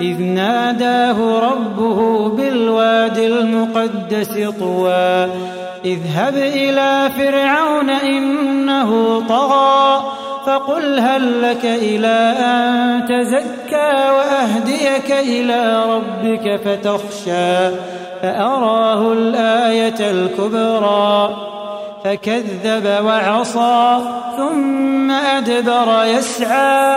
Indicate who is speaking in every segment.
Speaker 1: إذ ناداه ربه بالواد المقدس طوى اذهب إلى فرعون إنه طغى فقل هل لك إلى أن تزكى وأهديك إلى ربك فتخشى فأراه الآية الكبرى فكذب وعصى ثم أدبر يسعى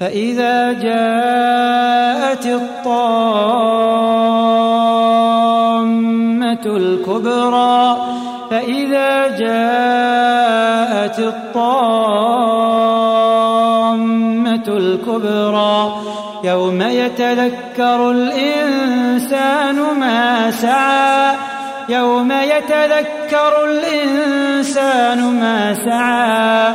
Speaker 1: فإذا جاءت الطامة الكبرى فإذا جاءت الطامة الكبرى يوم يتذكر الإنسان ما سعى يوم يتذكر الإنسان ما سعى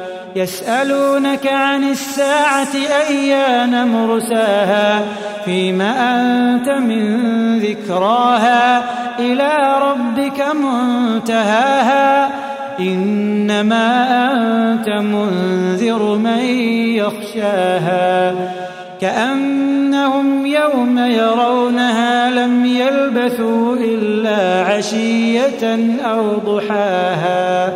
Speaker 1: يسألونك عن الساعة أيان مرساها؟ فيم أنت من ذكراها؟ إلى ربك منتهاها؟ إنما أنت منذر من يخشاها؟ كأنهم يوم يرونها لم يلبثوا إلا عشية أو ضحاها.